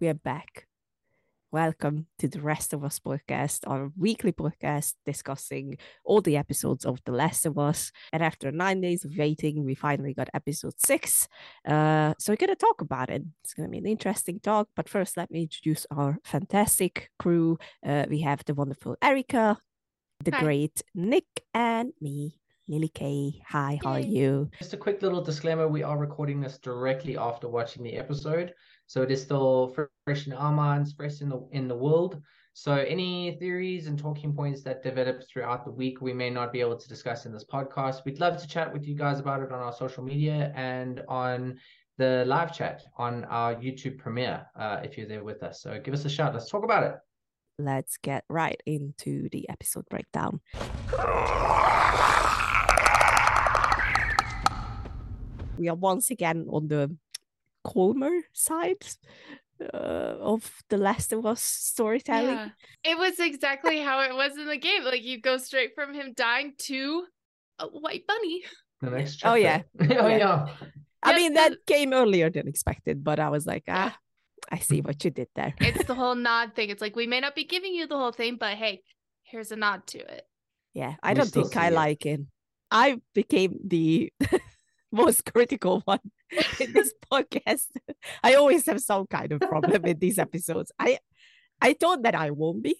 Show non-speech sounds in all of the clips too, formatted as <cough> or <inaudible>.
We are back. Welcome to the Rest of Us podcast, our weekly podcast discussing all the episodes of The Last of Us. And after nine days of waiting, we finally got episode six. Uh, so we're going to talk about it. It's going to be an interesting talk. But first, let me introduce our fantastic crew. Uh, we have the wonderful Erika, the Hi. great Nick, and me, Lily Kay. Hi, how are you? Just a quick little disclaimer we are recording this directly after watching the episode. So it is still fresh in our minds, fresh in the in the world. So any theories and talking points that develop throughout the week, we may not be able to discuss in this podcast. We'd love to chat with you guys about it on our social media and on the live chat on our YouTube premiere uh, if you're there with us. So give us a shout. Let's talk about it. Let's get right into the episode breakdown. We are once again on the calmer side uh, of the Last of Us storytelling. Yeah. It was exactly how it was in the game. Like you go straight from him dying to a white bunny. The next chapter. Oh, yeah. <laughs> oh Yeah. yeah. I Yes, mean, the- that came earlier than expected, but I was like, Yeah. ah, I see what you did there. It's the whole <laughs> nod thing. It's like we may not be giving you the whole thing, but hey, here's a nod to it. Yeah, I We don't think I it. like it. I became the <laughs> most critical one <laughs> in this podcast. <laughs> I always have some kind of problem in these episodes. I I thought that I won't be.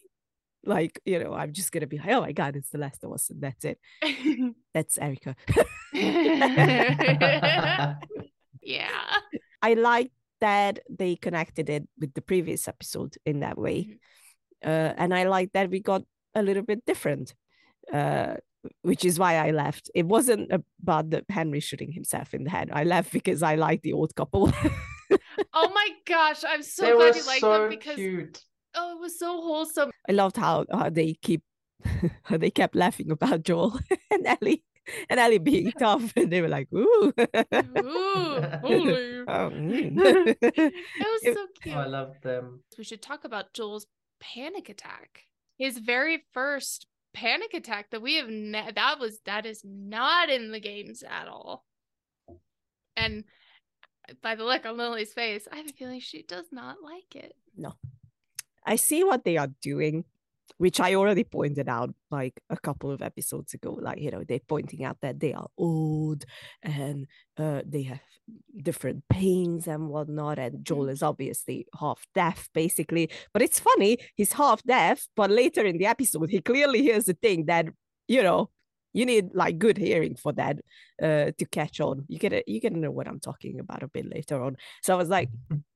Like, you know, I'm just gonna be like, oh my god, it's the last of us, and that's it. <laughs> That's Erika. yeah. I like that they connected it with the previous episode in that way. Uh, and I like that we got a little bit different. Uh, which is why I left. It wasn't about the Henry shooting himself in the head. I left because I like the old couple. <laughs> Oh my gosh, I'm so they were glad you liked so them because cute. oh, it was so wholesome. I loved how, how they keep <laughs> how they kept laughing about Joel <laughs> and Ellie and Ellie being tough, and they were like, "Ooh, Ooh, holy. Oh, mm. It was so cute. Oh, I love them. we should talk about Joel's panic attack. His very first panic attack that we have ne- that was that is not in the games at all. And by the look on Lily's face, I have a feeling she does not like it. No. I see what they are doing, which I already pointed out like a couple of episodes ago. Like, you know, they're pointing out that they are old and uh, they have different pains and whatnot. And Joel is obviously half deaf, basically. But it's funny, he's half deaf, but later in the episode, he clearly hears the thing that, you know, you need like good hearing for that uh, to catch on. You get it, you get to know what I'm talking about a bit later on. So I was like, <laughs>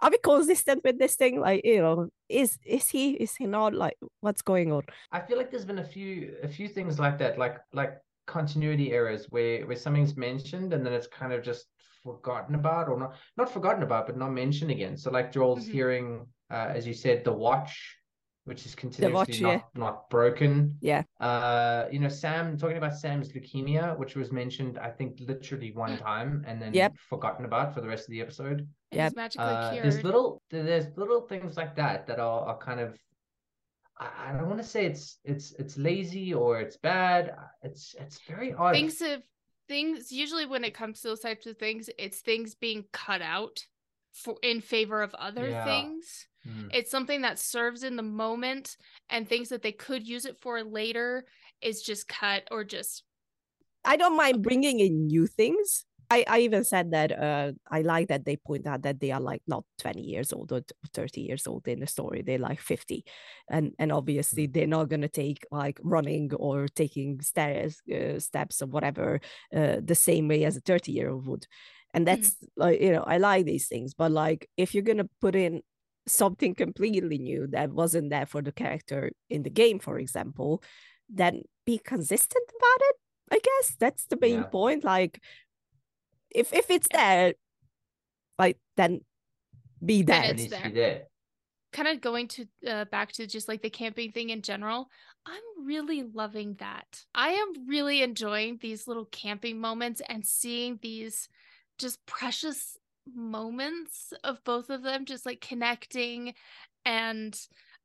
are we consistent with this thing? Like, you know, is is he is he not like what's going on? I feel like there's been a few a few things like that, like like continuity errors where where something's mentioned and then it's kind of just forgotten about or not not forgotten about but not mentioned again. So like Joel's Mhm. hearing, uh, as you said, the watch, which is continuously watch, not yeah. not broken. Yeah. Uh, you know, Sam talking about Sam's leukemia, which was mentioned, I think, literally one <gasps> time and then Yep. forgotten about for the rest of the episode. And Yep. he's magically Uh, cured. there's little there's little things like that that are, are kind of I, I don't want to say it's it's it's lazy or it's bad. uh, It's it's very odd. things of things usually when it comes to those types of things, it's things being cut out for in favor of other Yeah. things. Mm. It's something that serves in the moment and things that they could use it for later is just cut or just I don't mind bringing in new things. I, I even said that uh, I like that they point out that they are like not 20 years old or 30 years old in the story. They're like 50. And and obviously they're not going to take like running or taking stairs, uh, steps or whatever uh, the same way as a 30 year old would. And that's like, you know, I like these things. But like if you're going to put in something completely new that wasn't there for the character in the game, for example, then be consistent about it. I guess that's the main Yeah. point. Like, if if it's there, like then be Then there. it's there. be there. kind of going to uh, back to just like the camping thing in general i'm really loving that i am really enjoying these little camping moments and seeing these just precious moments of both of them just like connecting and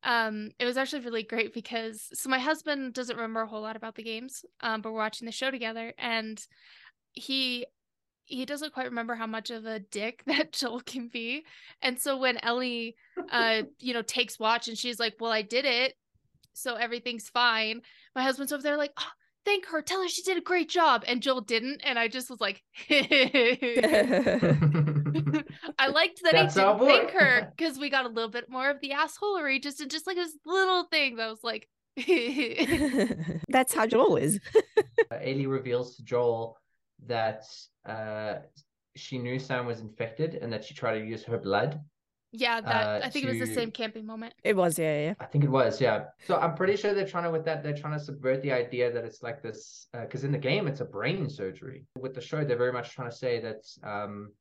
um it was actually really great because so my husband doesn't remember a whole lot about the games um but we're watching the show together and he he doesn't quite remember how much of a dick <laughs> that Joel can be. And so when Ellie uh <laughs> you know takes watch and she's like, "Well, I did it." So everything's fine. My husband's over there like, oh, "Thank her. Tell her she did a great job." And Joel didn't, and I just was like <laughs> I liked that That's he our didn't thank her because we got a little bit more of the assholery just in just like this little thing that was like that's how Joel is. Uh, Ellie reveals to Joel that uh, she knew Sam was infected and that she tried to use her blood. Yeah, that Uh, I think it was the same camping moment. It was, yeah, yeah. I think it was, yeah. So I'm pretty sure they're trying to with that they're trying to subvert the idea that it's like this because in the game it's a brain surgery. With the show, they're very much trying to say that um,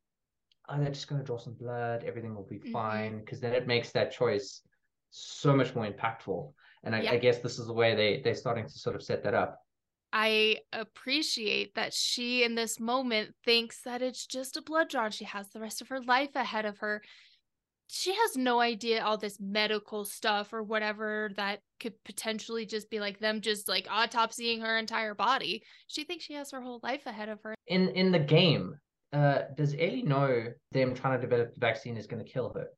oh, they're just going to draw some blood, everything will be Mhm. fine, because then it makes that choice so much more impactful. And I, Yeah. I guess this is the way they they're starting to sort of set that up. I appreciate that she in this moment thinks that it's just a blood draw. She has the rest of her life ahead of her. She has no idea all this medical stuff or whatever that could potentially just be like them just like autopsying her entire body. She thinks she has her whole life ahead of her. In in the game, uh, does Ellie know them trying to develop the vaccine is going to kill her?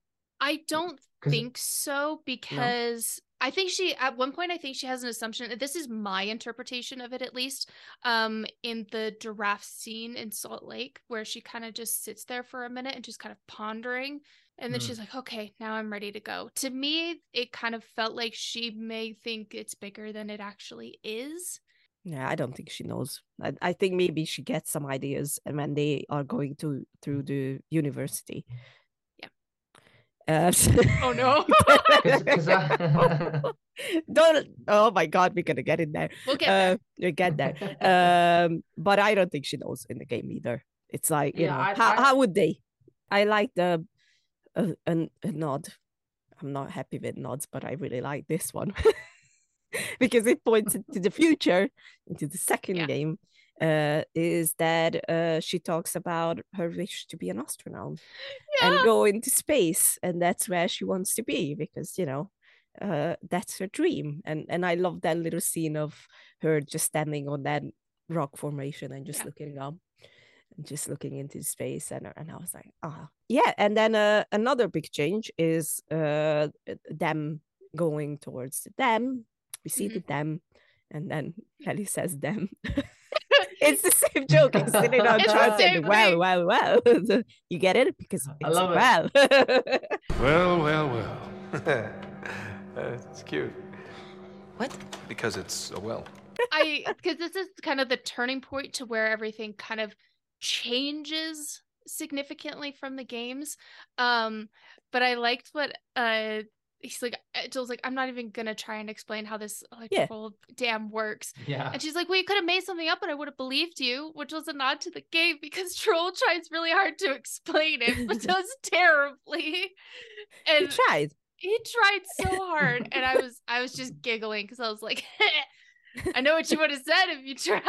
I don't think so because I think she at one point I think she has an assumption this is my interpretation of it at least um in the giraffe scene in Salt Lake where she kind of just sits there for a minute and just kind of pondering and then Mm. she's like okay now I'm ready to go to me it kind of felt like she may think it's bigger than it actually is Yeah, I don't think she knows. I, I think maybe she gets some ideas and when they are going to through the university. Yeah. <laughs> Uh, oh no! 'cause <laughs> I- don't oh my god, we're gonna get in there. we'll get Uh, there we get there. <laughs> Um, but I don't think she knows in the game either. It's like, you Yeah, know, I- how, I- how would they? I like the uh, a, a nod. I'm not happy with nods, but I really like this one because it points to the future, into the second Yeah. game. Uh, is that uh, she talks about her wish to be an astronaut and go into space, and that's where she wants to be because you know uh, that's her dream. And and I love that little scene of her just standing on that rock formation and just Yeah. looking up and just looking into space and and I was like ah. Yeah and then uh, another big change is uh them going towards the dam. We see the dam and then Kelly says them <laughs> it's the same joke it's sitting on <laughs> It's the top same well well well you get it because it's I love it. <laughs> well Well, well, well. <laughs> it's cute. What? Because it's a well. I because this is kind of the turning point to where everything kind of changes significantly from the games. Um, but I liked what uh he's like uh, Joel's like, I'm not even gonna try and explain how this electrical dam works. yeah. And she's like, Well, you could have made something up and I would have believed you, which was a nod to the game because <laughs> Joel tries really hard to explain it, but <laughs> does terribly. you And tried he tried <laughs> so hard and i was i was just giggling because i was like i know what you would have said if you tried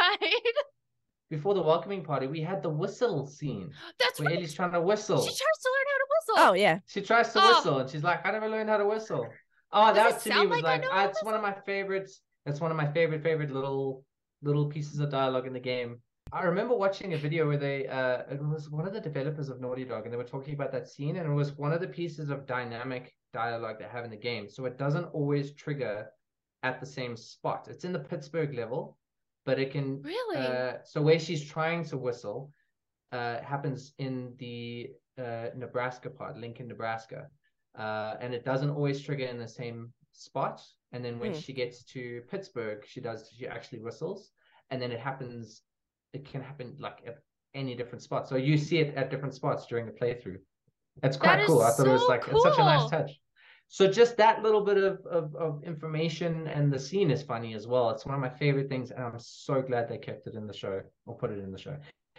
Before the welcoming party, we had the whistle scene that's where right Ellie's trying to whistle. she tries to learn how to whistle oh yeah She tries to Oh. whistle and she's like, I never learned how to whistle. Oh, Does that to me was like I like, know how to that's one of my favorites. That's one of my favorite, favorite little little pieces of dialogue in the game. I remember watching a video where they uh it was one of the developers of Naughty Dog and they were talking about that scene and it was one of the pieces of dynamic dialogue they have in the game. So it doesn't always trigger at the same spot. It's in the Pittsburgh level, but it can really uh, so where she's trying to whistle uh, happens in the uh, Nebraska part, Lincoln, Nebraska, uh, and it doesn't always trigger in the same spot. And then when Hmm. she gets to Pittsburgh, she does she actually whistles, and then it happens. It can happen like at any different spot. So you see it at different spots during the playthrough. It's quite cool. I thought it was like it's such a nice touch. So just that little bit of, of of information and the scene is funny as well. It's one of my favorite things, and I'm so glad they kept it in the show or put it in the show.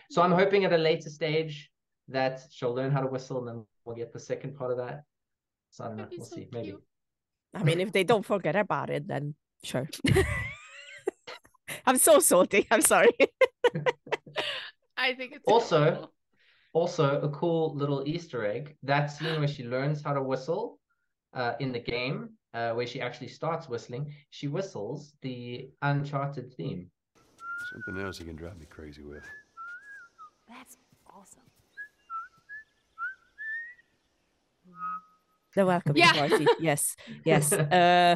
So I'm hoping at a later stage that she'll learn how to whistle, and then we'll get the second part of that. So I don't know. We'll so see. Maybe. I mean, if they don't forget about it, then sure. <laughs> I'm so salty. I'm sorry. <laughs> I think it's Also- adorable. Also, a cool little Easter egg. That scene where she learns how to whistle uh, in the game, uh, where she actually starts whistling, she whistles the Uncharted theme. Something else you can drive me crazy with. That's awesome. The welcoming Yeah. party. <laughs> Yes, yes. Uh,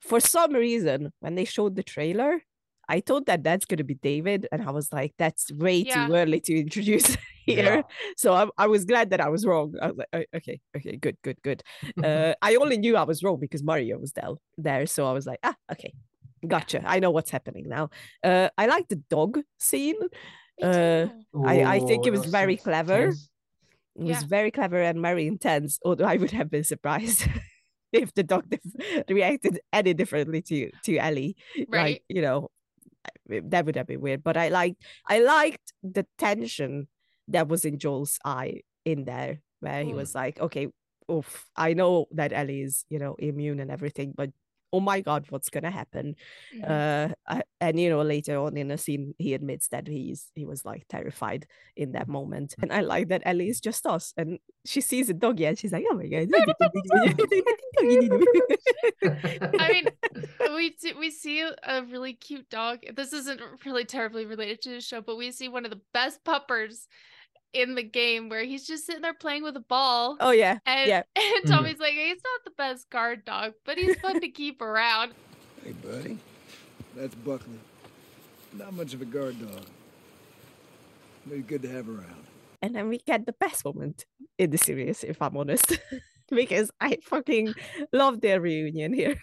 for some reason, when they showed the trailer, I thought that that's gonna be David, and I was like, that's way Yeah. too early to introduce <laughs> here. So I, I was glad that I was wrong. I was like, "Oh, okay, okay, good, good, good. <laughs> Uh, I only knew I was wrong because Maria was there, there. So I was like, ah, okay, gotcha. I know what's happening now. Uh, I like the dog scene. Uh. I- I think it was very clever. tense. It was Yeah. very clever and very intense. Although I would have been surprised <laughs> if the dog reacted any differently to to Ellie. Right. Like you know, that would have been weird. But I liked I liked the tension that was in Joel's eye in there, where he Mm. was like, okay, oof, I know that Ellie is you know immune and everything, but oh my god, what's gonna happen? Mhm. Uh, and you know, later on in a scene, he admits that he's he was like terrified in that moment. And I like that Ellie is just us, and she sees a doggy, and she's like, "Oh my god!" I mean, we we see a really cute dog. This isn't really terribly related to the show, but we see one of the best puppers in the game where he's just sitting there playing with a ball. oh yeah, And, yeah. <laughs> and Mm. Tommy's like, he's not the best guard dog, but he's fun to <laughs> keep around. Hey, buddy. That's Buckley. Not much of a guard dog. But he's good to have around. And then we get the best moment in the series, if I'm honest, <laughs> because I fucking love their reunion here.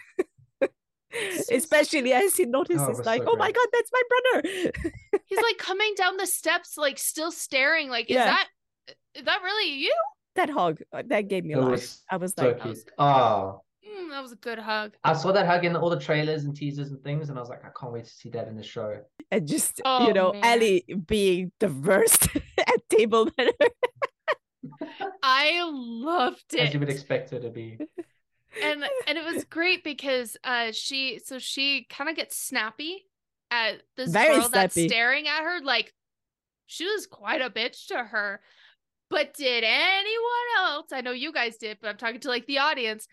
Especially as he Oh, notices, was like, so oh my god, that's my brother. He's like coming down the steps, like still staring. Like, is Yeah. that is that really you? that hug, uh, that gave me It life. I was so like, That was cute. Oh, Mm, that was a good hug. I saw that hug in all the trailers and teasers and things, and I was like, I can't wait to see that in the show. and just Oh, you know man. Ellie being the worst <laughs> at table manner. <laughs> I loved it. As you would expect her to be. And and it was great because uh she so she kind of gets snappy at this Very girl that's staring at her like she was quite a bitch to her. But did anyone else i know you guys did but i'm talking to like the audience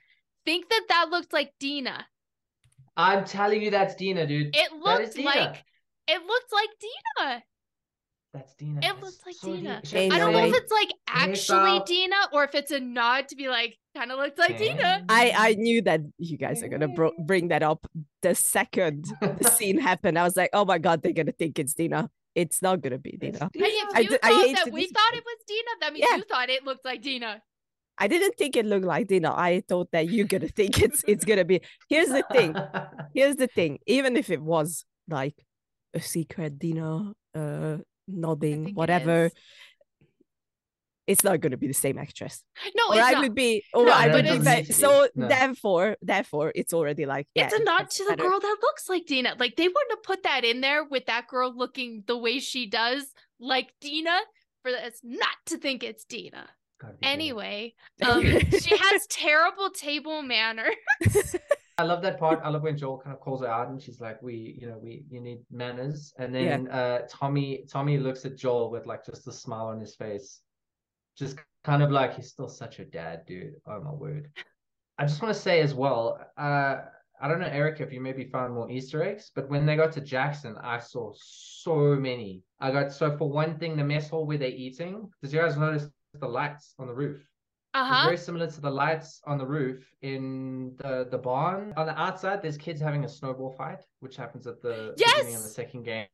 think that that looked like dina? I'm telling you, that's Dina, dude. it looked like it looked like dina That's Dina. it looks like so Dina. She Ain't i don't know if it's like actually Hairstyle. dina or if it's a nod to be like kind of looked like dina I I knew that you guys are gonna bro- bring that up the second the <laughs> scene happened. I was like, oh my god, they're gonna think it's Dina. It's not gonna be It's Dina. and if I you d- I thought hate that we dis- thought it was Dina, that means Yeah. you thought it looked like Dina. I didn't think it looked like Dina. I thought that you're gonna think it's it's gonna be. Here's the thing. <laughs> Here's the thing. Even if it was like a secret Dina, uh, nodding, think it whatever, it's not gonna be the same actress. No, or it's I not. would be, or No, I would be. it's- ve- need to be. So No. therefore, therefore, it's already like yeah, it's a nod that's to the girl that looks like Dina. Like they wouldn't have put that in there with that girl looking the way she does, like Dina, for us not to think it's Dina. Dina. Anyway, um, she <laughs> has terrible table manners. <laughs> I love that part. I love when Joel kind of calls her out and she's like, "We, you know, we, you need manners." And Yeah. then uh, Tommy, Tommy looks at Joel with like just a smile on his face, just kind of like he's still such a dad, dude. Oh my word. I just want to say as well. Uh, I don't know, Eric, if you maybe found more Easter eggs, but when they got to Jackson, I saw so many. I got so for one thing, the mess hall where they're eating. Did you guys notice the lights on the roof? Uh It's huh. very similar to the lights on the roof in the the barn. On the outside, there's kids having a snowball fight, which happens at the beginning of the second game.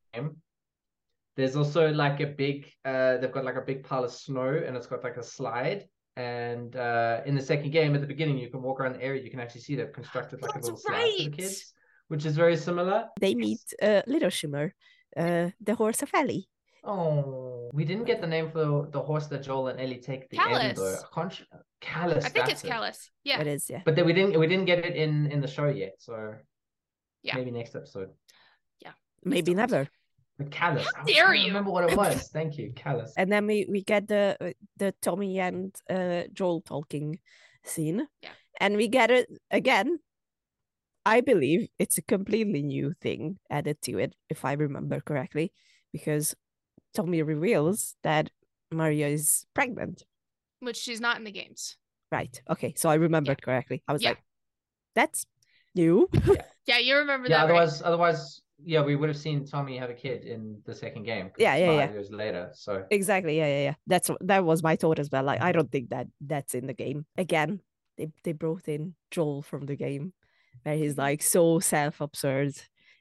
There's also like a big uh they've got like a big pile of snow and it's got like a slide. And uh in the second game at the beginning you can walk around the area, you can actually see they've constructed like That's a little slide for the kids, which is very similar. they meet uh, Little Shimmer, uh, the horse of Ellie. Oh We didn't get the name for the, the horse that Joel and Ellie take the. Callus. I can't. Callus. I think it's it. Callus. Yeah. It is, yeah. But then we didn't we didn't get it in in the show yet, so Yeah. maybe next episode. Yeah, maybe don't. never. The Callus. How I was dare trying you? Remember what it <laughs> was? Thank you, Callus. And then we we get the uh, the Tommy and uh, Joel talking scene. Yeah. And we get it again. I believe it's a completely new thing added to it, if I remember correctly, because Tommy reveals that Maria is pregnant. Which she's not in the games. Right. Okay. So I remembered correctly. I was Yeah. like, that's new. <laughs> Yeah, yeah, you remember yeah, that. right? otherwise otherwise yeah, we would have seen Tommy have a kid in the second game. Yeah, it's yeah, five yeah. Years later, so Exactly. Yeah, yeah, yeah. That's that was my thought as well. Like, I don't think that that's in the game. Again, they they brought in Joel from the game, where he's mm-hmm. like so self-absurd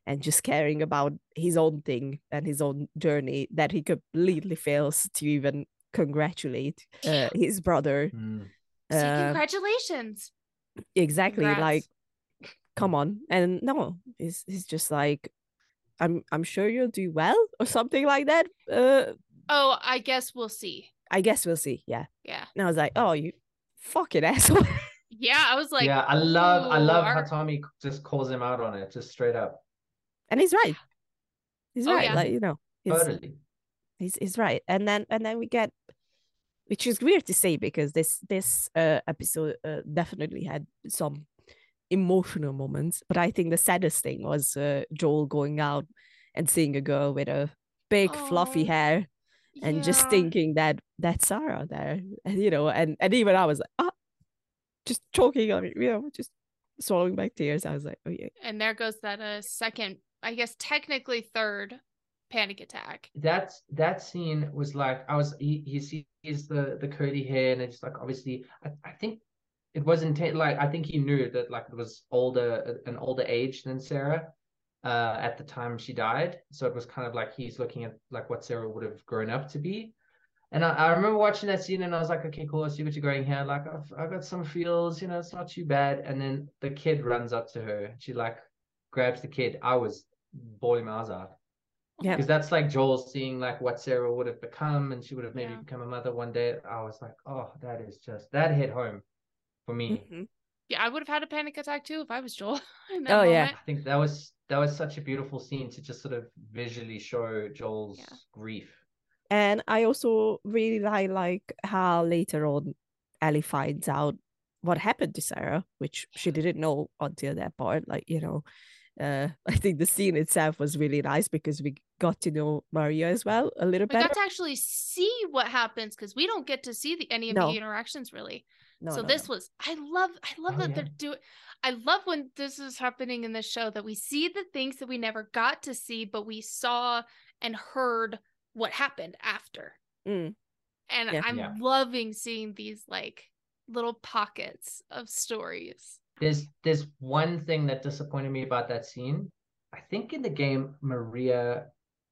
and just caring about his own thing and his own journey that he completely fails to even congratulate uh, his brother. mm. See, Uh, congratulations. exactly. Congrats. Like, come on. And no, he's he's just like, I'm I'm sure you'll do well <laughs> or something like that. Uh, Oh, I guess we'll see. I guess we'll see. Yeah. Yeah. And I was like, oh, you fucking <laughs> asshole. Yeah, I was like, yeah, I love I love our- how Tommy just calls him out on it, just straight up. And he's right. He's Oh, right. yeah. Like, you know, he's, Totally. he's, he's right. And then, and then we get, which is weird to say because this, this uh, episode uh, definitely had some emotional moments. But I think the saddest thing was uh, Joel going out and seeing a girl with a big fluffy Oh, hair and just thinking that that's Sarah there, and, you know, and and even I was like, ah, just choking on it, you know, just swallowing back tears. I was like, oh yeah, And there goes that uh second, I guess technically third panic attack. That's that scene was like I was he, he sees the the curly hair and it's like obviously I, I think it wasn't like I think he knew that like it was older an older age than Sarah uh at the time she died. So it was kind of like he's looking at like what Sarah would have grown up to be. And I, I remember watching that scene and I was like okay cool I see what you're going here like I've, I've got some feels you know it's not too bad. And then the kid runs up to her she like grabs the kid. I was bawling my eyes out yeah. because that's like Joel seeing like what Sarah would have become, and she would have maybe Yeah. become a mother one day. I was like, oh, that is just that hit home for me. Mhm. Yeah, I would have had a panic attack too if I was Joel. <laughs> in that Oh, yeah. I think that was that was such a beautiful scene to just sort of visually show Joel's Yeah. grief. And I also really like like how later on Ellie finds out what happened to Sarah, which she didn't know until that part. Like, you know, uh <laughs> I think the scene itself was really nice because we got to know Maria as well a little bit. We better. got to actually see what happens because we don't get to see the, any of No. the interactions really. No, so no, this no. was I love I love Oh, that yeah. they're doing I love when this is happening in the show that we see the things that we never got to see, but we saw and heard what happened after. Mm. And Yeah. I'm Yeah. loving seeing these like little pockets of stories. There's there's one thing that disappointed me about that scene. I think in the game Maria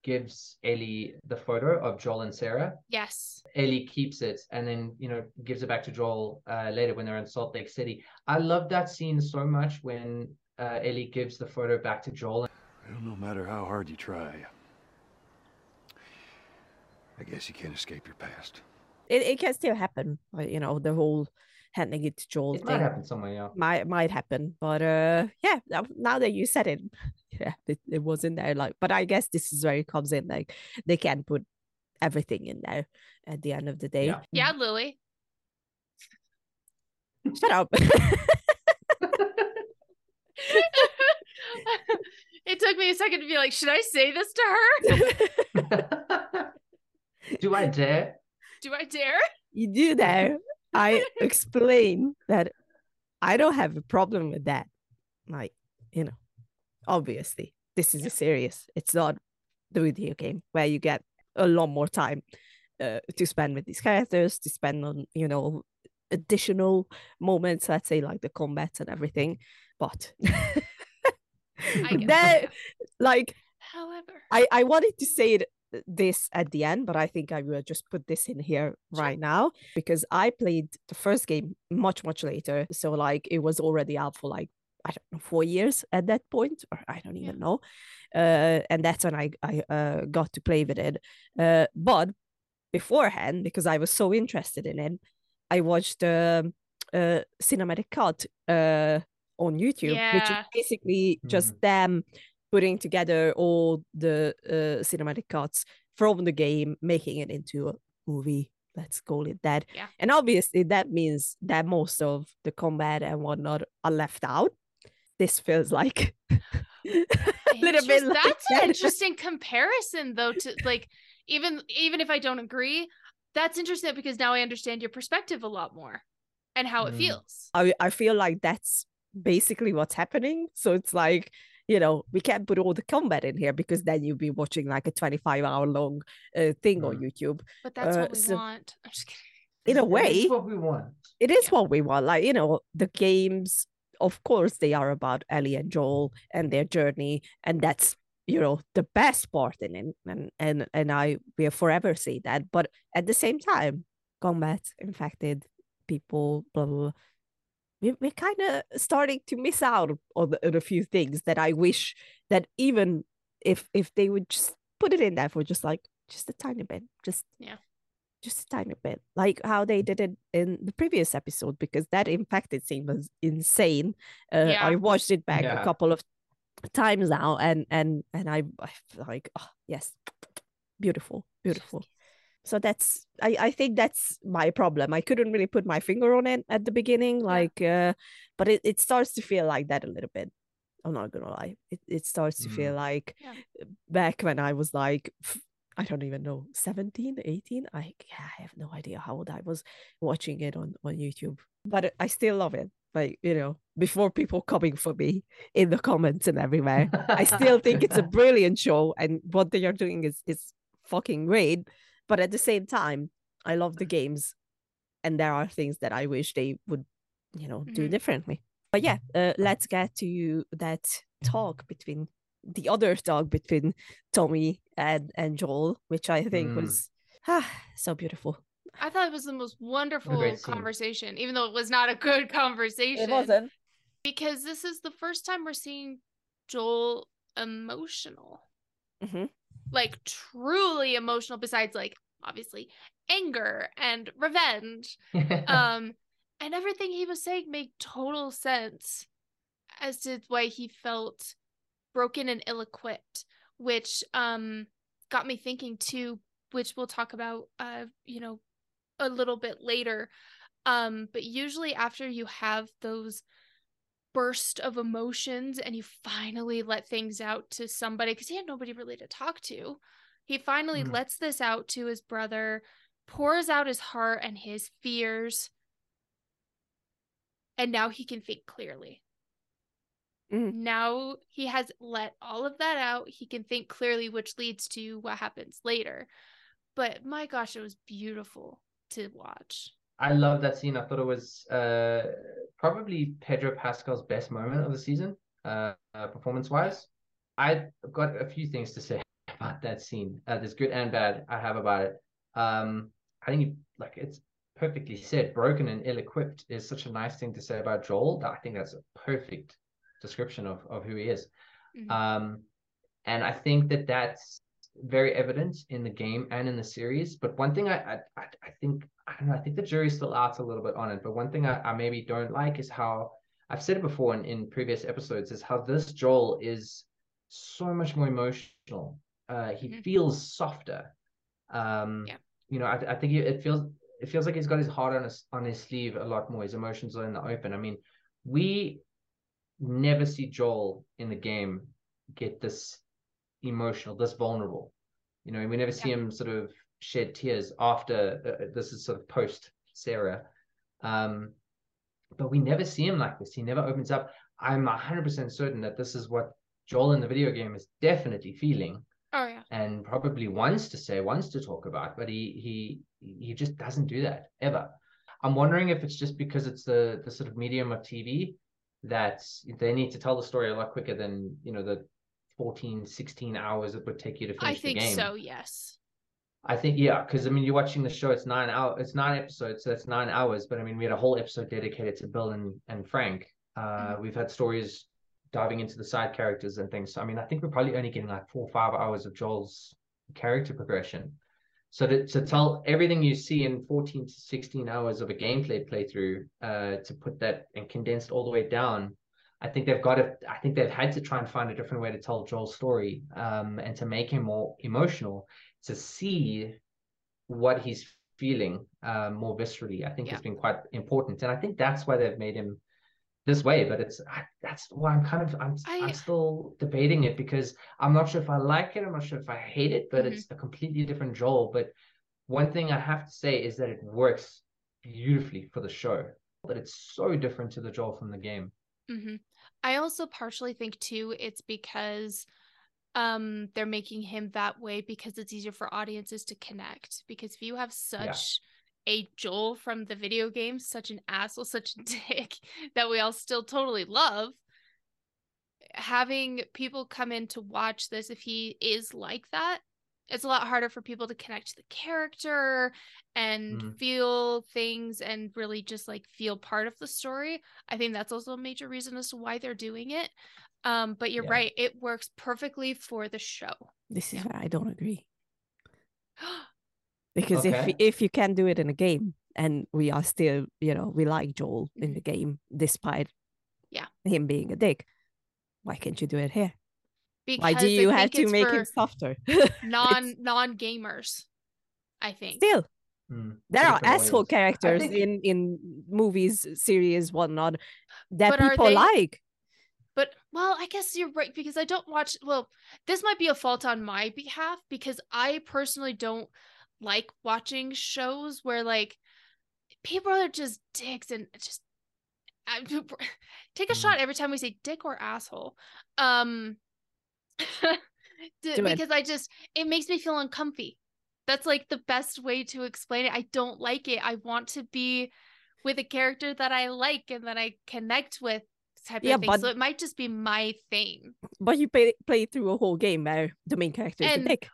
gives Ellie the photo of Joel and Sarah. Yes. Ellie keeps it and then you know gives it back to Joel uh, later when they're in Salt Lake City. I love that scene so much when uh, Ellie gives the photo back to Joel. Well, no matter how hard you try, I guess you can't escape your past. It it can still happen. You know, the whole handing it to Joel It thing might happen somewhere, yeah. might might happen. But uh yeah, now- now that you said it, <laughs> yeah, it, it was in there. Like, but I guess this is where it comes in. Like they can put everything in there at the end of the day. Yeah. Yeah, Lily. Shut up. <laughs> it took me a second to be like, should I say this to her? <laughs> Do I dare? Do I dare? you do that. I <laughs> explain that I don't have a problem with that. Like, you know, obviously, this is a serious. It's not the video game where you get a lot more time uh, to spend with these characters, to spend on, you know, additional moments, let's say like the combats and everything. But <laughs> <laughs> that, like, However, I, I wanted to say it, this at the end, but I think I will just put this in here right now because I played the first game much, much later. So, like, it was already out for like, I don't know, four years at that point, or I don't even know. Uh, and that's when I, I uh, got to play with it. Uh, but beforehand because I was so interested in it. I watched the uh, cinematic cut uh, on YouTube, which is Yeah. basically just them putting together all the uh, cinematic cuts from the game, making it into a movie. Let's call it that. Yeah. And obviously, that means that most of the combat and whatnot are left out. This feels like <laughs> a little bit like that's that. an <laughs> interesting comparison though to like even even if i don't agree that's interesting because now i understand your perspective a lot more and how it Mm. feels I, I feel like that's basically what's happening. So it's like, you know, we can't put all the combat in here because then you'll be watching like a 25 hour long uh, thing on Mm. YouTube. but that's Uh, what we so- want <laughs> i'm just kidding In a way, is what we want. it is Yeah. what we want. Like, you know, the games, of course, they are about Ellie and Joel and their journey. And that's, you know, the best part in it. And and and I will forever say that. But at the same time, combat, infected people, blah blah blah. We, we're kind of starting to miss out on, the, on a few things that I wish that even if if they would just put it in there for just like just a tiny bit, just Yeah. just a tiny bit, like how they did it in the previous episode, because that infected scene was insane. Uh, Yeah. I watched it back Yeah. a couple of times now, and and and I, I feel like, oh yes, beautiful, beautiful. So that's I I think that's my problem. I couldn't really put my finger on it at the beginning, like, uh, but it, it starts to feel like that a little bit. I'm not gonna lie. It it starts to feel like Yeah. back when I was like i don't even know 17, 18. I yeah, I have no idea how old I was watching it on on YouTube, but I still love it. Like you know, before people coming for me in the comments and everywhere, I still think it's a <laughs> brilliant show, and what they are doing is is fucking great. But at the same time, I love the games, and there are things that I wish they would, you know, do Mhm. differently. But yeah, uh, let's get to that talk between the other talk between Tommy and and Joel, which I think Mm. was ah, so beautiful. i thought it was the most wonderful conversation even though it was not a good conversation It wasn't. because this is the first time we're seeing joel emotional Mhm. Like truly emotional besides like obviously anger and revenge <laughs> um and everything he was saying made total sense as to why he felt broken and ill-equipped which um got me thinking too which we'll talk about uh you know a little bit later. Um but usually after you have those burst of emotions and he finally let things out to somebody because he had nobody really to talk to. He finally Mm. lets this out to his brother pours out his heart and his fears. And now he can think clearly. Mhm. now he has let all of that out. He can think clearly which leads to what happens later. But my gosh it was beautiful to watch I love that scene. I thought it was uh, probably Pedro Pascal's best moment of the season, uh, uh, performance-wise. I've got a few things to say <laughs> about that scene. Uh, there's good and bad I have about it. Um, I think like it's perfectly said. Broken and ill-equipped is such a nice thing to say about Joel. that I think that's a perfect description of of who he is. Mhm. Um, and I think that that's very evident in the game and in the series. But one thing I I, I think I don't know, I think the jury's still out a little bit on it. But one thing I, I maybe don't like is how I've said it before in, in previous episodes is how this Joel is so much more emotional. Uh, he Mhm. feels softer. Um, Yeah. you know, I, I think it it feels it feels like he's got his heart on his on his sleeve a lot more. His emotions are in the open. I mean, we never see Joel in the game get this emotional, this vulnerable. You know, we never see him sort of shed tears after uh, this is sort of post Sarah. Um, but we never see him like this. He never opens up. I'm 100% certain that this is what Joel in the video game is definitely feeling oh yeah and probably wants to say, wants to talk about, but he he he just doesn't do that ever. I'm wondering if it's just because it's the the sort of medium of TV that they need to tell the story a lot quicker than you know the 14, 16 hours it would take you to i finish the think game. so yes I think yeah, because I mean you're watching the show. It's nine hour. It's nine episodes, so that's nine hours. But I mean we had a whole episode dedicated to Bill and and Frank. Uh, We've had stories diving into the side characters and things. So I mean I think we're probably only getting like four or five hours of Joel's character progression. So to, to tell everything you see in 14 to 16 hours of a gameplay playthrough, uh, to put that and condensed all the way down, I think they've got to. I think they've had to try and find a different way to tell Joel's story, um, and to make him more emotional, to see what he's feeling uh, more viscerally. I think Yeah. has been quite important, and I think that's why they've made him this way. But it's I, that's why I'm kind of I'm I- I'm still debating it because I'm not sure if I like it. I'm not sure if I hate it, but Mhm. it's a completely different Joel. But one thing I have to say is that it works beautifully for the show. But it's so different to the Joel from the game. Hmm I also partially think too it's because um they're making him that way because it's easier for audiences to connect. Because if you have such a Joel from the video game, such an asshole, <laughs> such a dick that we all still totally love, having people come in to watch this if he is like that, it's a lot harder for people to connect to the character and Mhm. feel things and really just like feel part of the story. I think that's also a major reason as to why they're doing it. Um, but you're Yeah. right, it works perfectly for the show. This is where I don't agree. <gasps> Because if Okay. if you can do it in a game and we are still, you know, we like Joel in the game despite Yeah. him being a dick, why can't you do it here? Because Why do I you have to make for him softer? <laughs> non non gamers. I think. Still, Mm, there are asshole audience. characters think- in in movies, series, whatnot that But people they- like. But well, I guess you're right because I don't watch. Well, this might be a fault on my behalf because I personally don't like watching shows where like people are just dicks and just I, <laughs> take a Mm. shot every time we say dick or asshole. Um, <laughs> d- because I just it makes me feel uncomfy. That's like the best way to explain it. I don't like it. I want to be with a character that I like and that I connect with type Yeah, of thing. So it might just be my thing. But you play play through a whole game where the main character is And- a dick.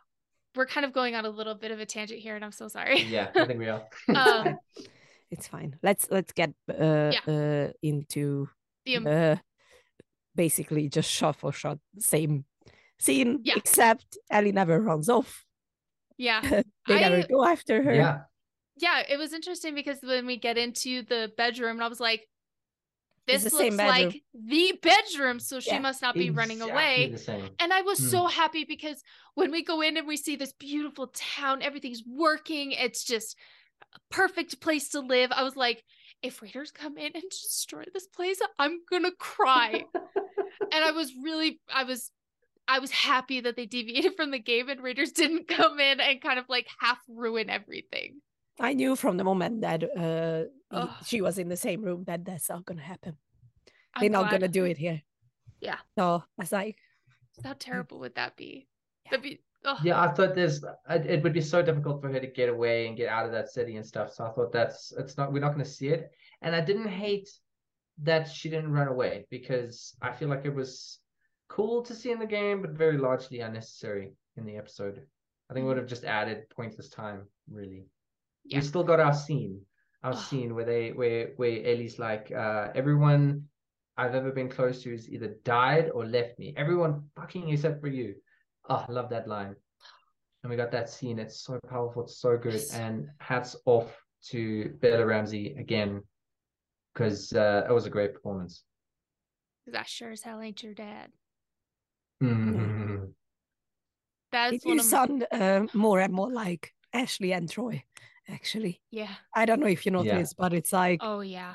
We're kind of going on a little bit of a tangent here, and I'm so sorry. Yeah, I think we are. <laughs> Um, <laughs> It's fine. Let's let's get uh, Yeah. uh into the em- uh, basically just shot for shot same scene, Yeah. except Ellie never runs off. yeah, <laughs> They I- never go after her. Yeah, yeah. It was interesting because when we get into the bedroom, and I was like, "This the same looks like the bedroom," so she Yeah, must not be running away. And I was Hmm. so happy because when we go in and we see this beautiful town, everything's working. It's just a perfect place to live. I was like, if raiders come in and destroy this place, I'm gonna cry. <laughs> and I was really, I was, I was happy that they deviated from the game and raiders <laughs> didn't come in and kind of like half ruin everything. I knew from the moment that uh, Ugh. she was in the same room that that's not gonna happen. I'm They're not gonna do it here. Yeah. So I was like, How terrible would that be? That'd be. ugh. Yeah, I thought there's it it would be so difficult for her to get away and get out of that city and stuff. So I thought that's it's not we're not going to see it. And I didn't hate that she didn't run away because I feel like it was cool to see in the game, but very largely unnecessary in the episode. I think it would have just added pointless time, really. Yeah. We still got our scene, our Ugh. scene where they where where Ellie's like, uh, everyone I've ever been close to has either died or left me. Everyone fucking except for you. Oh, I love that line. And we got that scene. It's so powerful. It's so good. Yes. And hats off to Bella Ramsey again, because uh, it was a great performance. 'Cause I sure as hell ain't your dad. Mhm. That's it one you of sound uh, more and more like Ashley and Troy. Actually, yeah. I don't know if you noticed, but it's like Oh yeah.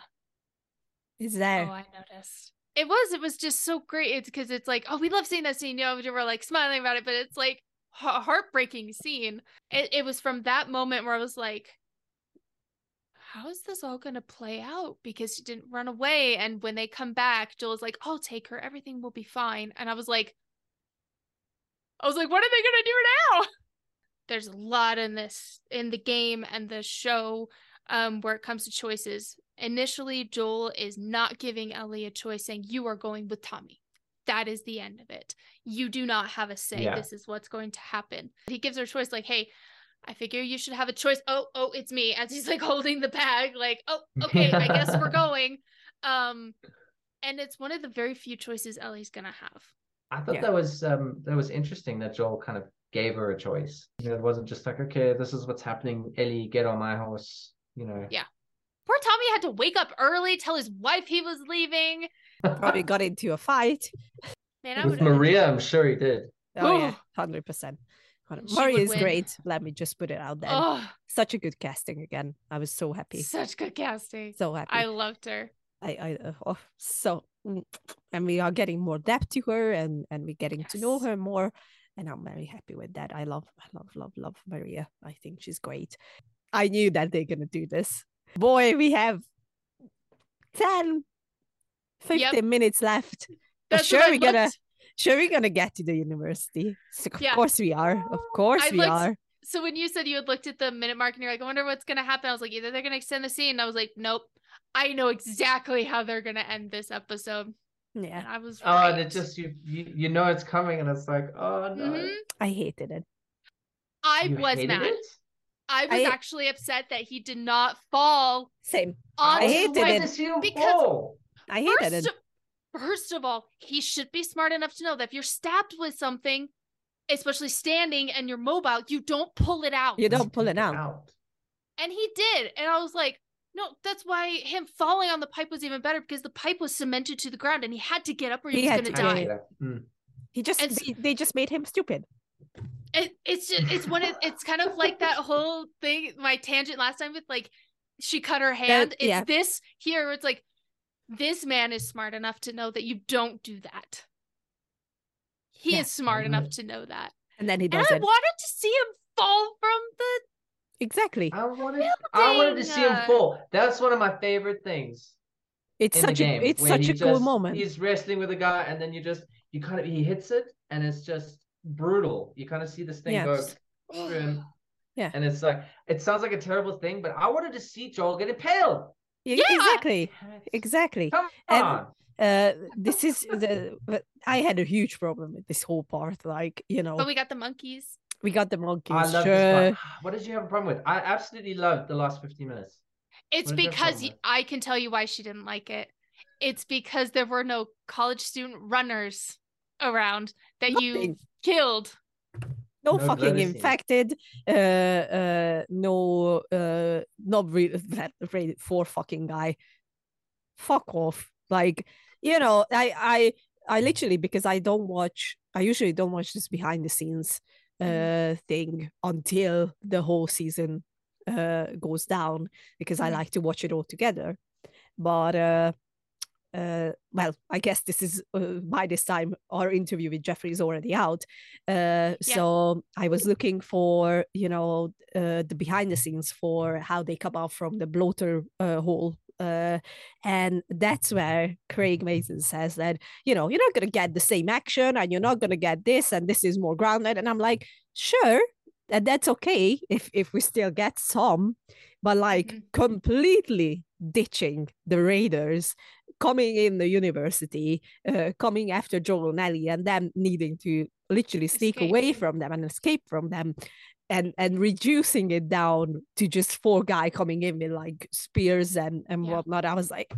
it's there. Oh, I noticed. It was. It was just so great. It's because it's like, oh, we love seeing that scene. You know, we're like smiling about it, but it's like a heartbreaking scene. It, it was from that moment where I was like, how is this all going to play out? Because she didn't run away. And when they come back, Joel's like, I'll take her. Everything will be fine. And I was like, I was like, what are they going to do now? There's a lot in this, in the game and the show um, where it comes to choices. Initially, Joel is not giving Ellie a choice, saying, You are going with Tommy. That is the end of it. You do not have a say. Yeah. This is what's going to happen. He gives her a choice, like, Hey, I figure you should have a choice. Oh, oh, it's me. As he's like <laughs> holding the bag, like, Oh, okay, I guess we're <laughs> going. Um, and it's one of the very few choices Ellie's gonna have. I thought Yeah. that was um that was interesting that Joel kind of gave her a choice. You know, it wasn't just like, okay, this is what's happening. Ellie, get on my horse. You know. Yeah. Poor Tommy had to wake up early, tell his wife he was leaving. Probably got into a fight. Man, I With Maria, I'm sure he did. Oh yeah, hundred percent. She Maria is win. great. Let me just put it out there. Oh, Such a good casting again. I was so happy. such good casting. So happy. I loved her. I, I uh, oh, so mm, and we are getting more depth to her and and we're getting to know her more and I'm very happy with that. I love I love love love Maria. I think she's great. I knew that they're gonna do this. Boy, we have 10 15 minutes left. That's sure we're gonna sure we're gonna get to the university. So of Yeah. course we are. Of course I we looked- are. So when you said you had looked at the minute mark and you're like, I wonder what's gonna happen, I was like, either they're gonna extend the scene. I was like, nope. I know exactly how they're gonna end this episode. And Yeah, I was Oh, right. and it just you, you you know it's coming, and it's like, oh no. Mhm. I hated it. I You was mad. it? I was I- actually upset that he did not fall Same. onto I hated it. wife. does he because- fall? I hated First, it. of, first of all, he should be smart enough to know that if you're stabbed with something, especially standing and you're mobile, you don't pull it out. You don't pull it out. And he did. And I was like, no, that's why him falling on the pipe was even better because the pipe was cemented to the ground and he had to get up or he, He was had going to to die. Mm. He just And s- they, they just made him stupid. It, it's just, it's one of, it's kind of like that whole thing, my tangent last time with like, she cut her hand. it's yeah. this here where it's like, this man is smart enough to know that you don't do that. He Yeah. is smart enough Mhm. to know that. And then he does. And I wanted to see him fall from the Exactly. I wanted I wanted to see him fall. That's one of my favorite things It's such a game. it's where such he a cool just- moment. He's wrestling with a guy, and then you just you kind of he hits it, and it's just brutal. You kind of see this thing Yeah. go through him, <sighs> Yeah. and it's like it sounds like a terrible thing, but I wanted to see Joel get impaled. Yeah, Yeah. exactly. Exactly. Come And- on. Uh this is the but I had a huge problem with this whole part. Like, you know, But we got the monkeys. We got the monkeys. I love sure. this part. What did you have a problem with? I absolutely loved the last 15 minutes. It's What is because problem y- with? I can tell you why she didn't like it. It's because there were no college student runners around that you killed. no No fucking bloody infected uh uh no uh not really that <laughs> rated four fucking guy fuck off like you know i i i literally because i don't watch i usually don't watch this behind the scenes uh thing until the whole season uh goes down because i Mhm. like to watch it all together but uh uh, well, I guess this is uh, by this time our interview with Jeffrey is already out. Uh, so I was looking for, you know, uh, the behind the scenes for how they come out from the bloater uh, hole. Uh, and that's where Craig Mazin says that, you know, you're not going to get the same action and you're not going to get this and this is more grounded. And I'm like, sure, and that's okay if if we still get some, but like Mhm. completely ditching the Raiders coming in the university, uh, coming after Joel and Ellie, and them needing to literally sneak Escape. away from them and escape from them, and and reducing it down to just four guy coming in with like spears and and Yeah. whatnot. I was like,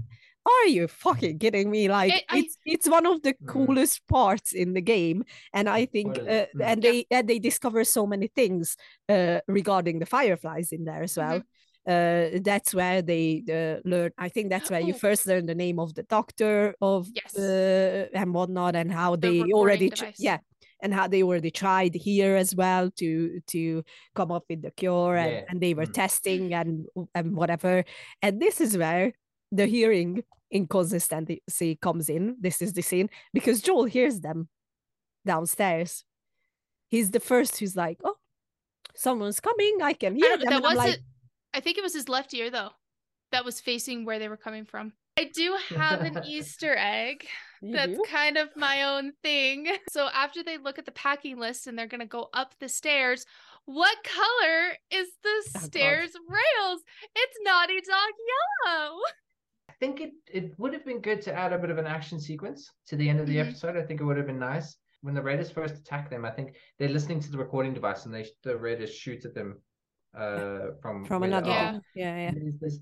are you fucking kidding me? Like It- I- it's it's one of the Mm. coolest parts in the game, and I think uh, it? And they and they discover so many things uh, regarding the fireflies in there as well. Uh, that's where they uh, learn. I think that's where you Oh. first learn the name of the doctor of Yes. uh, and whatnot, and how The they already tr- device. yeah, and how they were already tried here as well to to come up with the cure, and, Yeah. and they were Mm. testing and and whatever. And this is where the hearing inconsistency comes in. This is the scene because Joel hears them downstairs. He's the first who's like, "Oh, someone's coming! I can hear don't- them." that wasn't. like, I think it was his left ear though, that was facing where they were coming from. I do have an <laughs> Easter egg. "You That's do?" kind of my own thing. <laughs> So after they look at the packing list and they're gonna go up the stairs, what color is the Oh, God. stairs rails? It's Naughty Dog yellow. <laughs> I think it, it would have been good to add a bit of an action sequence to the end of the Mhm. episode. I think it would have been nice. When the Raiders first attack them, I think they're listening to the recording device and they the Raiders shoot at them uh, from from another. Yeah. Yeah, yeah, yeah. There's this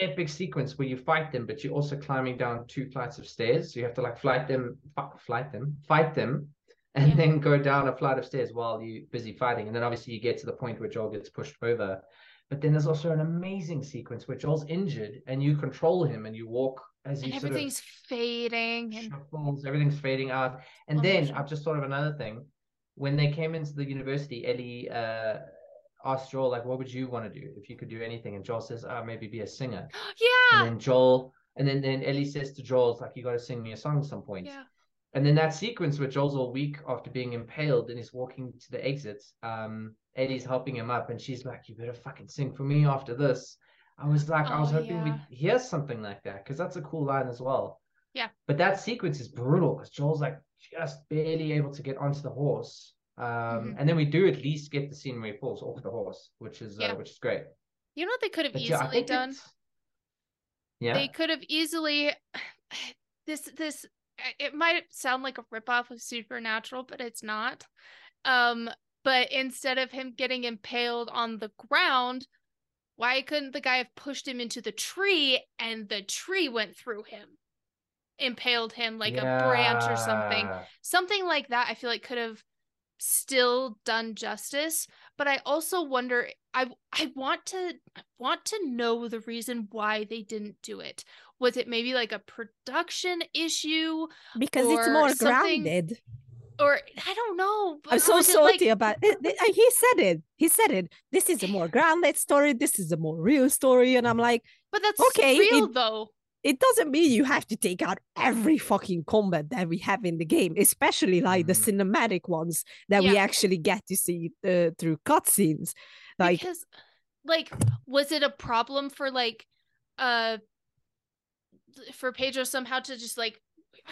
epic sequence where you fight them, but you're also climbing down two flights of stairs. So you have to like flight them, flight them, fight them and Yeah. then go down a flight of stairs while you're busy fighting. And then obviously you get to the point where Joel gets pushed over. But then there's also an amazing sequence where Joel's injured and you control him and you walk as And you sort of everything's fading and shuffles, everything's fading out. And Slow then. I've just thought of another thing. When they came into the university, Ellie uh, asked Joel, like, what would you want to do if you could do anything? And Joel says, oh, maybe be a singer. <gasps> yeah. And then Joel, and then, then Ellie says to Joel, like, you got to sing me a song at some point. Yeah. And then that sequence where Joel's all weak after being impaled and he's walking to the exit, um, Ellie's helping him up and she's like, you better fucking sing for me after this. I was like, I was Oh, hoping yeah. we'd hear something like that because that's a cool line as well. Yeah. But that sequence is brutal because Joel's like just barely able to get onto the horse. Um, Mhm. and then we do at least get the scene where he falls off the horse, which is Yeah. uh, which is great. You know what they could have But easily think done? Yeah. They could have easily <sighs> this this it might sound like a ripoff of Supernatural, but it's not. Um, but instead of him getting impaled on the ground, why couldn't the guy have pushed him into the tree and the tree went through him? Impaled him like a branch or something. Something like that i feel like could have still done justice but i also wonder i i want to I want to know the reason why they didn't do it was it maybe like a production issue because it's more something- grounded. or i don't know but- I'm so salty like- about it- He said it. He said it. This is a more grounded story. This is a more real story. And I'm like, but that's Okay, real it- though it doesn't mean you have to take out every fucking combat that we have in the game, especially like the Mhm. cinematic ones that we actually get to see uh, through cutscenes. Like, because like was it a problem for like uh for pedro somehow to just like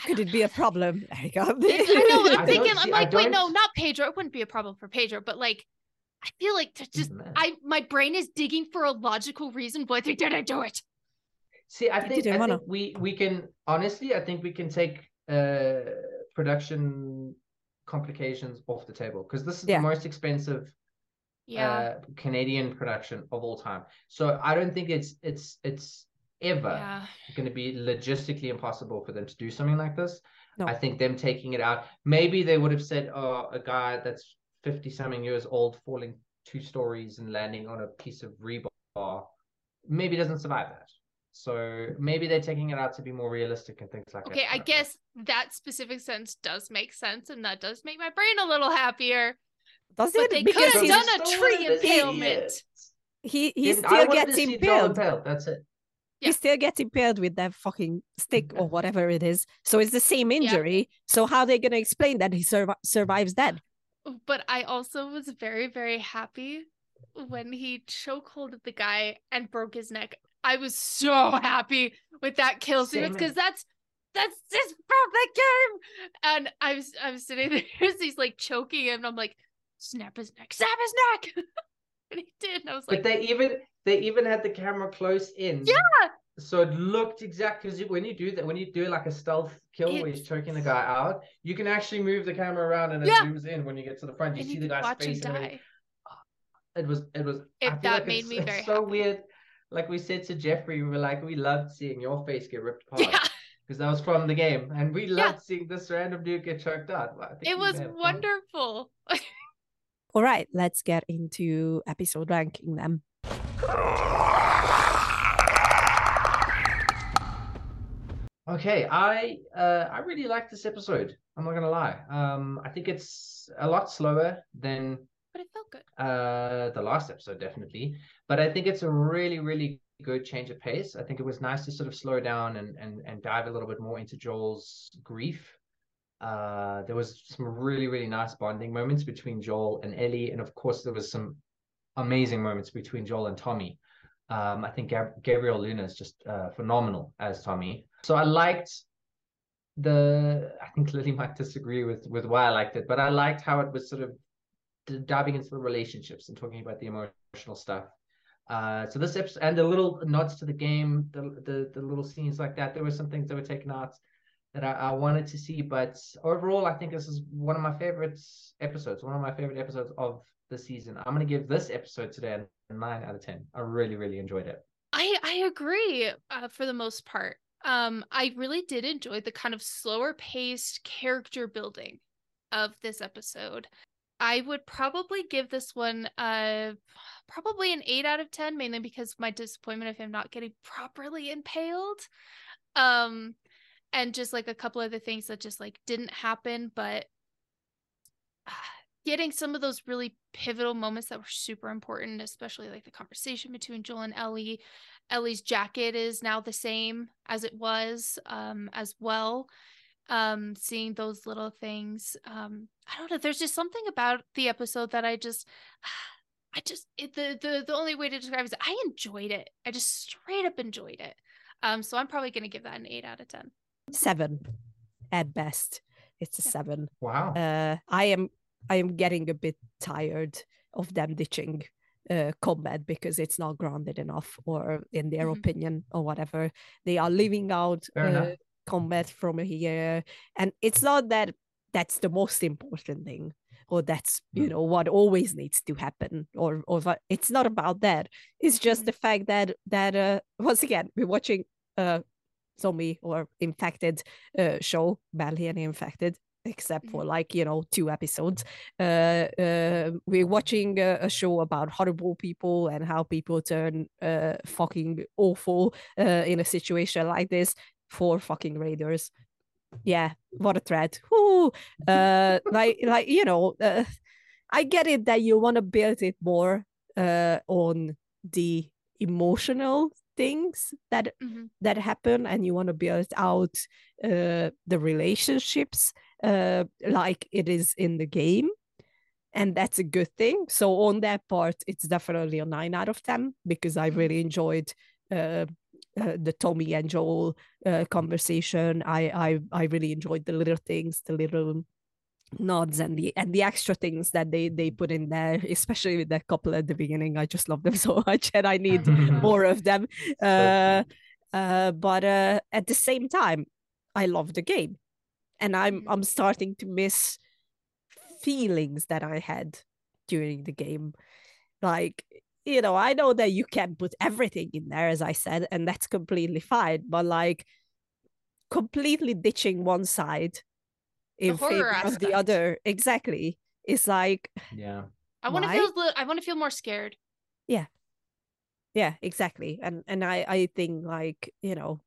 could it be a problem? <laughs> Erika? I know. <laughs> I I'm don't thinking. I'm like, wait, no, don't- not Pedro. It wouldn't be a problem for Pedro, but like, I feel like to just, Man. I my brain is digging for a logical reason why they didn't do it. See, I think, I think we we can honestly, I think we can take uh production complications off the table because this is Yeah. the most expensive Yeah, uh, Canadian production of all time. So I don't think it's it's it's ever yeah, going to be logistically impossible for them to do something like this. No. I think them taking it out, maybe they would have said, "Oh, a guy that's fifty something years old falling two stories and landing on a piece of rebar, maybe doesn't survive that." So maybe they're taking it out to be more realistic and things like that. Okay, I guess that specific sense does make sense, and that does make my brain a little happier. Does But it? they Because could have he's- done a tree wanted to see impalement. he he Didn't- still gets to see Joel impaled. impaled. That's it. Yeah. He still gets impaled with that fucking stick Yeah. or <laughs> whatever it is. So it's the same injury. So how they gonna explain that he survi- survives that? But I also was very, very happy when he chokeholded the guy and broke his neck. I was so happy with that kill sequence because that's that's just from the game. And I was I was sitting <laughs> there as he's like choking him, and I'm like, snap his neck, snap his neck. <laughs> and he did. And I was like, But they even they even had the camera close in. Yeah. So it looked exactly because when you do that, when you do like a stealth kill where he's choking the guy out, you can actually move the camera around and it Yeah. zooms in when you get to the front. You and see you the guy's face die. It was it was. It- that like made me very so happy. weird. Like we said to Jeffrey, we were like, we loved seeing your face get ripped apart Yeah, because that was from the game, and we Yeah. loved seeing this random dude get choked out. I think it was wonderful. <laughs> All right, let's get into episode ranking them. Okay, I uh I really like this episode. I'm not gonna lie. Um, I think it's a lot slower than But it felt good. uh the last episode, definitely. But I think it's a really, really good change of pace. I think it was nice to sort of slow down and and and dive a little bit more into Joel's grief. Uh, there was some really, really nice bonding moments between Joel and Ellie, and of course there was some amazing moments between Joel and Tommy. Um, I think Gab- Gabriel Luna is just uh, phenomenal as Tommy. So I liked the. I think Lily might disagree with with why I liked it, but I liked how it was sort of diving into the relationships and talking about the emotional stuff. Uh, so this episode and the little nods to the game, the the the little scenes like that. There were some things that were taken out that I, I wanted to see, but overall, I think this is one of my favorite episodes. One of my favorite episodes of the season. I'm gonna give this episode today a nine out of ten. I really really enjoyed it. I I agree uh, for the most part. Um, I really did enjoy the kind of slower paced character building of this episode. I would probably give this one uh probably an 8 out of 10 mainly because my disappointment of him not getting properly impaled. Um and just like a couple of the things that just like didn't happen but getting some of those really pivotal moments that were super important especially like the conversation between Joel and Ellie. Ellie's jacket is now the same as it was um as well um seeing those little things um i don't know there's just something about the episode that i just <sighs> i just it, the the the only way to describe it is i enjoyed it. I just straight up enjoyed it. Um so i'm probably going to give that an 8 out of 10 seven at best. It's a seven. Wow. uh i am i am getting a bit tired of them ditching uh, combat because it's not grounded enough or in their Mhm. opinion or whatever. They are leaving out Fair uh, enough. Combat from here. And it's not that that's the most important thing or that's you Mm. know what always needs to happen or or it's not about that. It's just the fact that that uh once again we're watching uh zombie or infected uh show badly and infected except for like you know two episodes. Uh, uh we're watching a, a show about horrible people and how people turn uh fucking awful uh in a situation like this for fucking raiders yeah what a threat Woo! uh <laughs> like like you know uh, i get it that you want to build it more uh on the emotional things that Mhm. that happen and you want to build out uh the relationships uh like it is in the game and that's a good thing so on that part it's definitely a 9 out of 10 because i Mhm. really enjoyed uh, uh, the Tommy and Joel uh, conversation. I, I I really enjoyed the little things, the little nods and the and the extra things that they they put in there, especially with that couple at the beginning. I just love them <laughs> so much, and I need <laughs> more of them. Uh, uh, but uh, at the same time, I love the game, and I'm Mhm. I'm starting to miss feelings that I had during the game, like you know I know that you can put everything in there, as I said, and that's completely fine. But like completely ditching one side in horror favor of the other, exactly. It's like Yeah. I want to feel I want to feel more scared. Yeah, yeah exactly and and i i think like you know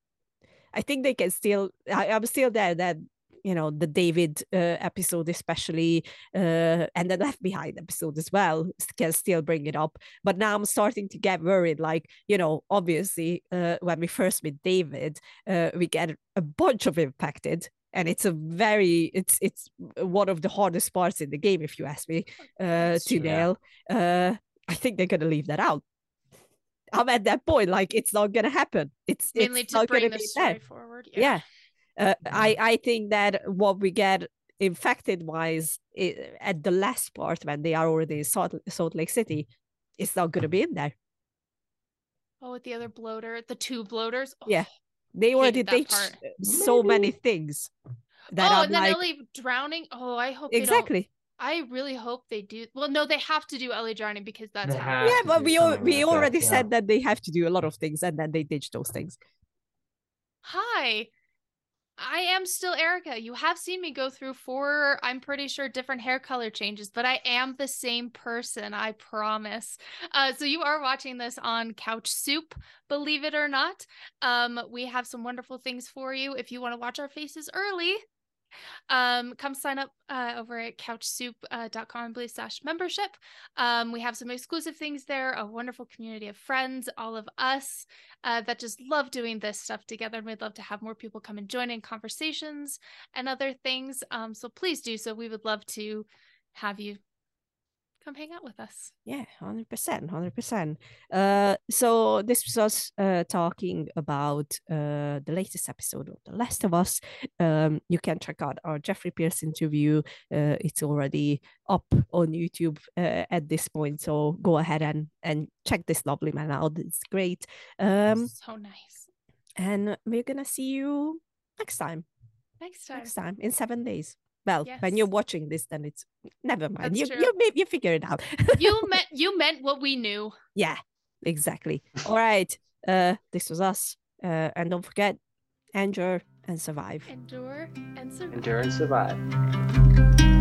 i think they can still I, i'm still there that you know the david uh, episode especially uh and the left behind episode as well can still bring it up but now i'm starting to get worried like you know obviously uh when we first meet david uh we get a bunch of impacted. and it's a very it's it's one of the hardest parts in the game if you ask me uh to true. Yeah. nail uh i think they're gonna leave that out I'm at that point. Like it's not gonna happen. It's Mainly it's to not bring gonna the be story forward. Yeah. Uh, I I think that what we get infected wise i- at the last part when they are already in Salt, Salt Lake City, it's not gonna be in there. Oh, with the other bloater, the two bloaters. Oh. Yeah. They already Hated that so many things that oh, I'm and then like Ellie drowning. Oh, I hope They don't, exactly. I really hope they do. Well, no, they have to do Ellie drowning because that's They how. Yeah, but we al- we like that, already yeah. said that they have to do a lot of things and then they ditch those things. Hi. I am still Erika. You have seen me go through four, I'm pretty sure, different hair color changes, but I am the same person, I promise. Uh, so you are watching this on Couch Soup, believe it or not. Um, we have some wonderful things for you if you want to watch our faces early. Um, come sign up uh, over at couchsoup.com uh, slash membership. Um, we have some exclusive things there, a wonderful community of friends, all of us uh, that just love doing this stuff together. And we'd love to have more people come and join in conversations and other things. Um, so please do so. We would love to have you come hang out with us. Yeah, hundred percent, hundred percent. Uh, so this was us uh talking about uh the latest episode of The Last of Us. Um, you can check out our Jeffrey Pierce interview. Uh, it's already up on YouTube uh, at this point, so go ahead and and check this lovely man out. It's great. Um, so nice. and we're gonna see you next time. Next time. Next time in seven days. Well, when you're watching this, then it's never mind. That's you true. you maybe you figure it out. <laughs> You meant you meant what we knew. Yeah, exactly. All right. Uh, this was us. Uh, and don't forget, endure and survive. Endure and survive. Endure and survive.